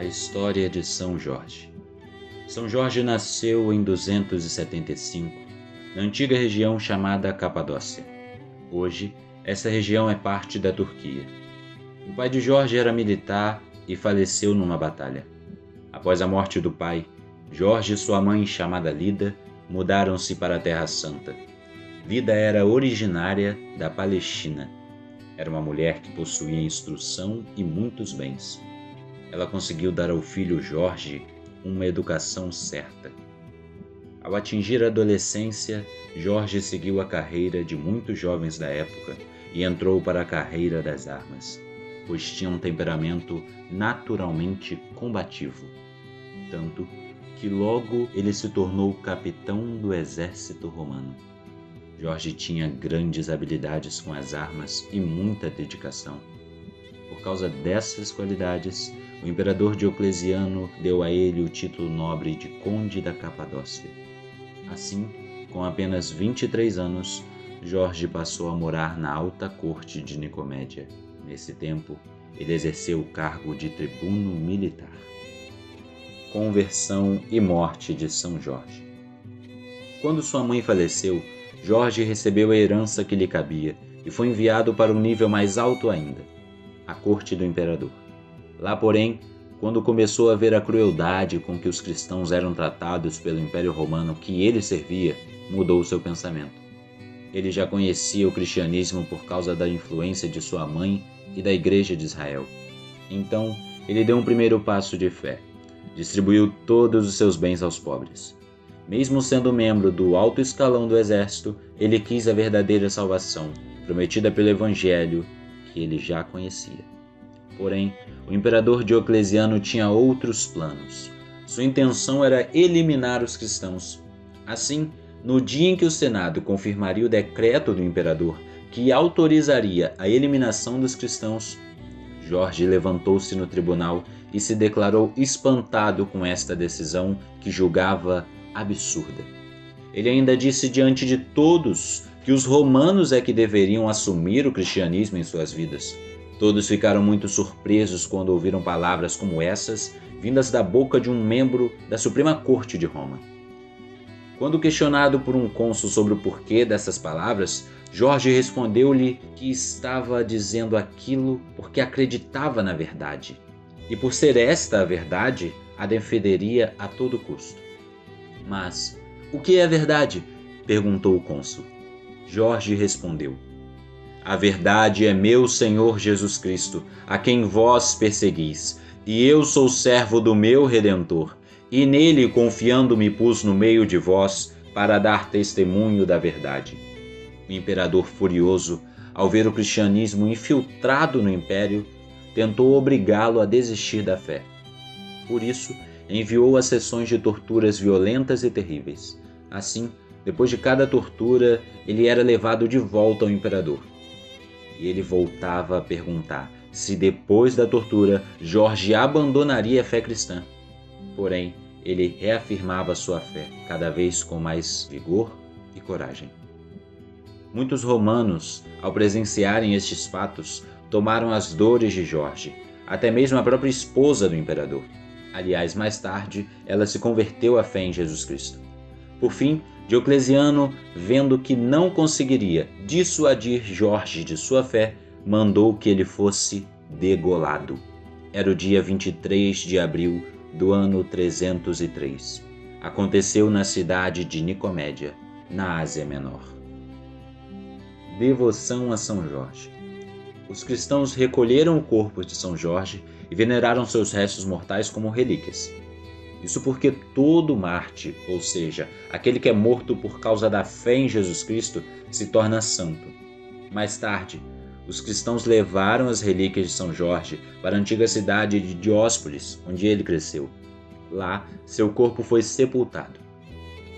A história de São Jorge. São Jorge nasceu em 275, na antiga região chamada Capadócia. Hoje, essa região é parte da Turquia. O pai de Jorge era militar e faleceu numa batalha. Após a morte do pai, Jorge e sua mãe, chamada Lida, mudaram-se para a Terra Santa. Lida era originária da Palestina. Era uma mulher que possuía instrução e muitos bens ela conseguiu dar ao filho Jorge uma educação certa. Ao atingir a adolescência, Jorge seguiu a carreira de muitos jovens da época e entrou para a carreira das armas, pois tinha um temperamento naturalmente combativo. Tanto que logo ele se tornou capitão do exército romano. Jorge tinha grandes habilidades com as armas e muita dedicação. Por causa dessas qualidades, o imperador Diocleciano deu a ele o título nobre de Conde da Capadócia. Assim, com apenas 23 anos, Jorge passou a morar na alta corte de Nicomédia. Nesse tempo, ele exerceu o cargo de tribuno militar. Conversão e morte de São Jorge. Quando sua mãe faleceu, Jorge recebeu a herança que lhe cabia e foi enviado para um nível mais alto ainda a corte do imperador. Lá, porém, quando começou a ver a crueldade com que os cristãos eram tratados pelo Império Romano que ele servia, mudou seu pensamento. Ele já conhecia o cristianismo por causa da influência de sua mãe e da Igreja de Israel. Então, ele deu um primeiro passo de fé. Distribuiu todos os seus bens aos pobres. Mesmo sendo membro do alto escalão do exército, ele quis a verdadeira salvação, prometida pelo Evangelho, que ele já conhecia. Porém, o imperador Diocleciano tinha outros planos. Sua intenção era eliminar os cristãos. Assim, no dia em que o Senado confirmaria o decreto do imperador que autorizaria a eliminação dos cristãos, Jorge levantou-se no tribunal e se declarou espantado com esta decisão que julgava absurda. Ele ainda disse diante de todos que os romanos é que deveriam assumir o cristianismo em suas vidas. Todos ficaram muito surpresos quando ouviram palavras como essas, vindas da boca de um membro da Suprema Corte de Roma. Quando questionado por um cônsul sobre o porquê dessas palavras, Jorge respondeu-lhe que estava dizendo aquilo porque acreditava na verdade, e por ser esta a verdade, a defenderia a todo custo. Mas o que é a verdade? perguntou o cônsul. Jorge respondeu: a verdade é meu Senhor Jesus Cristo, a quem vós perseguis, e eu sou servo do meu Redentor, e nele confiando me pus no meio de vós para dar testemunho da verdade. O imperador furioso, ao ver o cristianismo infiltrado no império, tentou obrigá-lo a desistir da fé. Por isso, enviou a sessões de torturas violentas e terríveis. Assim, depois de cada tortura, ele era levado de volta ao imperador e ele voltava a perguntar se depois da tortura Jorge abandonaria a fé cristã. Porém, ele reafirmava sua fé, cada vez com mais vigor e coragem. Muitos romanos, ao presenciarem estes fatos, tomaram as dores de Jorge, até mesmo a própria esposa do imperador. Aliás, mais tarde, ela se converteu à fé em Jesus Cristo. Por fim, Diocleciano, vendo que não conseguiria dissuadir Jorge de sua fé, mandou que ele fosse degolado. Era o dia 23 de abril do ano 303. Aconteceu na cidade de Nicomédia, na Ásia Menor. Devoção a São Jorge. Os cristãos recolheram o corpo de São Jorge e veneraram seus restos mortais como relíquias. Isso porque todo Marte, ou seja, aquele que é morto por causa da fé em Jesus Cristo, se torna santo. Mais tarde, os cristãos levaram as relíquias de São Jorge para a antiga cidade de Dióspolis, onde ele cresceu. Lá, seu corpo foi sepultado.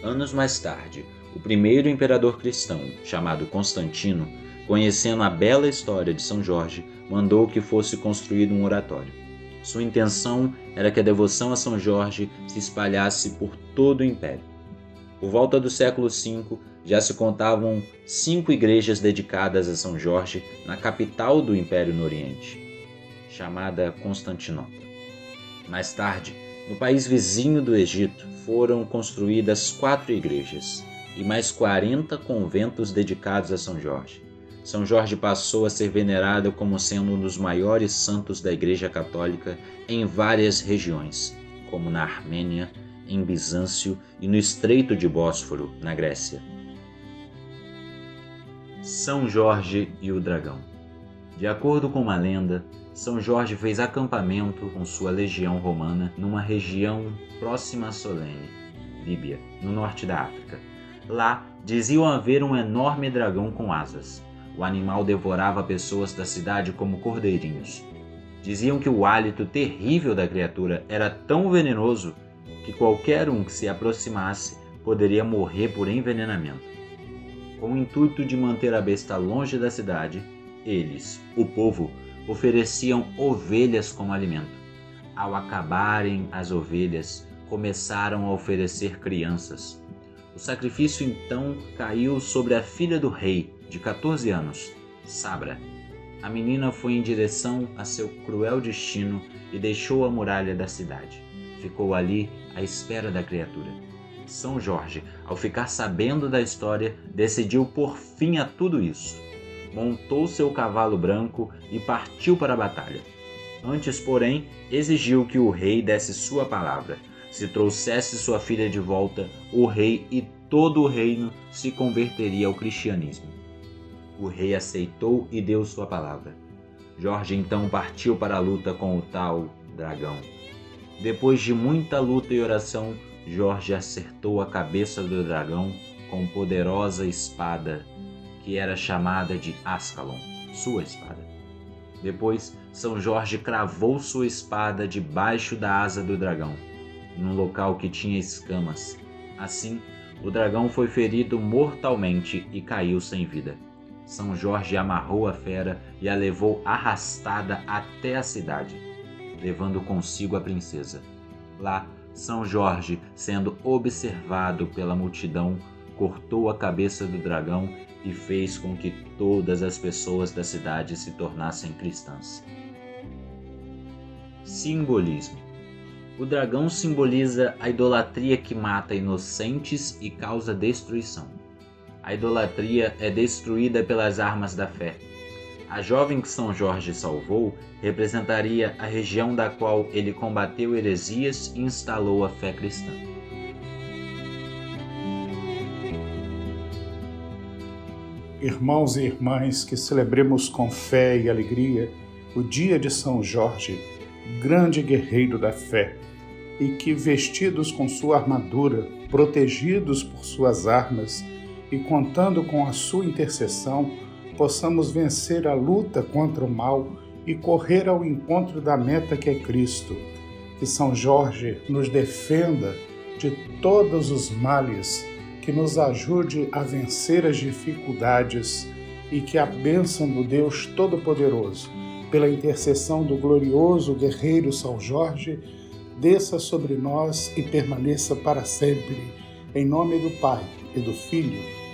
Anos mais tarde, o primeiro imperador cristão, chamado Constantino, conhecendo a bela história de São Jorge, mandou que fosse construído um oratório. Sua intenção era que a devoção a São Jorge se espalhasse por todo o império. Por volta do século V, já se contavam cinco igrejas dedicadas a São Jorge na capital do Império no Oriente, chamada Constantinopla. Mais tarde, no país vizinho do Egito, foram construídas quatro igrejas e mais 40 conventos dedicados a São Jorge. São Jorge passou a ser venerado como sendo um dos maiores santos da Igreja Católica em várias regiões, como na Armênia, em Bizâncio e no Estreito de Bósforo, na Grécia. São Jorge e o Dragão De acordo com uma lenda, São Jorge fez acampamento com sua legião romana numa região próxima a Solene, Líbia, no norte da África. Lá diziam haver um enorme dragão com asas. O animal devorava pessoas da cidade como cordeirinhos. Diziam que o hálito terrível da criatura era tão venenoso que qualquer um que se aproximasse poderia morrer por envenenamento. Com o intuito de manter a besta longe da cidade, eles, o povo, ofereciam ovelhas como alimento. Ao acabarem as ovelhas, começaram a oferecer crianças. O sacrifício então caiu sobre a filha do rei, de 14 anos, Sabra. A menina foi em direção a seu cruel destino e deixou a muralha da cidade. Ficou ali à espera da criatura. São Jorge, ao ficar sabendo da história, decidiu por fim a tudo isso. Montou seu cavalo branco e partiu para a batalha. Antes, porém, exigiu que o rei desse sua palavra se trouxesse sua filha de volta, o rei e todo o reino se converteria ao cristianismo. O rei aceitou e deu sua palavra. Jorge então partiu para a luta com o tal dragão. Depois de muita luta e oração, Jorge acertou a cabeça do dragão com poderosa espada, que era chamada de Ascalon, sua espada. Depois, São Jorge cravou sua espada debaixo da asa do dragão num local que tinha escamas. Assim, o dragão foi ferido mortalmente e caiu sem vida. São Jorge amarrou a fera e a levou arrastada até a cidade, levando consigo a princesa. Lá, São Jorge, sendo observado pela multidão, cortou a cabeça do dragão e fez com que todas as pessoas da cidade se tornassem cristãs. Simbolismo o dragão simboliza a idolatria que mata inocentes e causa destruição. A idolatria é destruída pelas armas da fé. A jovem que São Jorge salvou representaria a região da qual ele combateu heresias e instalou a fé cristã. Irmãos e irmãs, que celebremos com fé e alegria o dia de São Jorge, grande guerreiro da fé e que, vestidos com sua armadura, protegidos por suas armas e contando com a sua intercessão, possamos vencer a luta contra o mal e correr ao encontro da meta que é Cristo. Que São Jorge nos defenda de todos os males, que nos ajude a vencer as dificuldades e que a bênção do Deus Todo-Poderoso, pela intercessão do glorioso guerreiro São Jorge, desça sobre nós e permaneça para sempre. Em nome do Pai, e do Filho,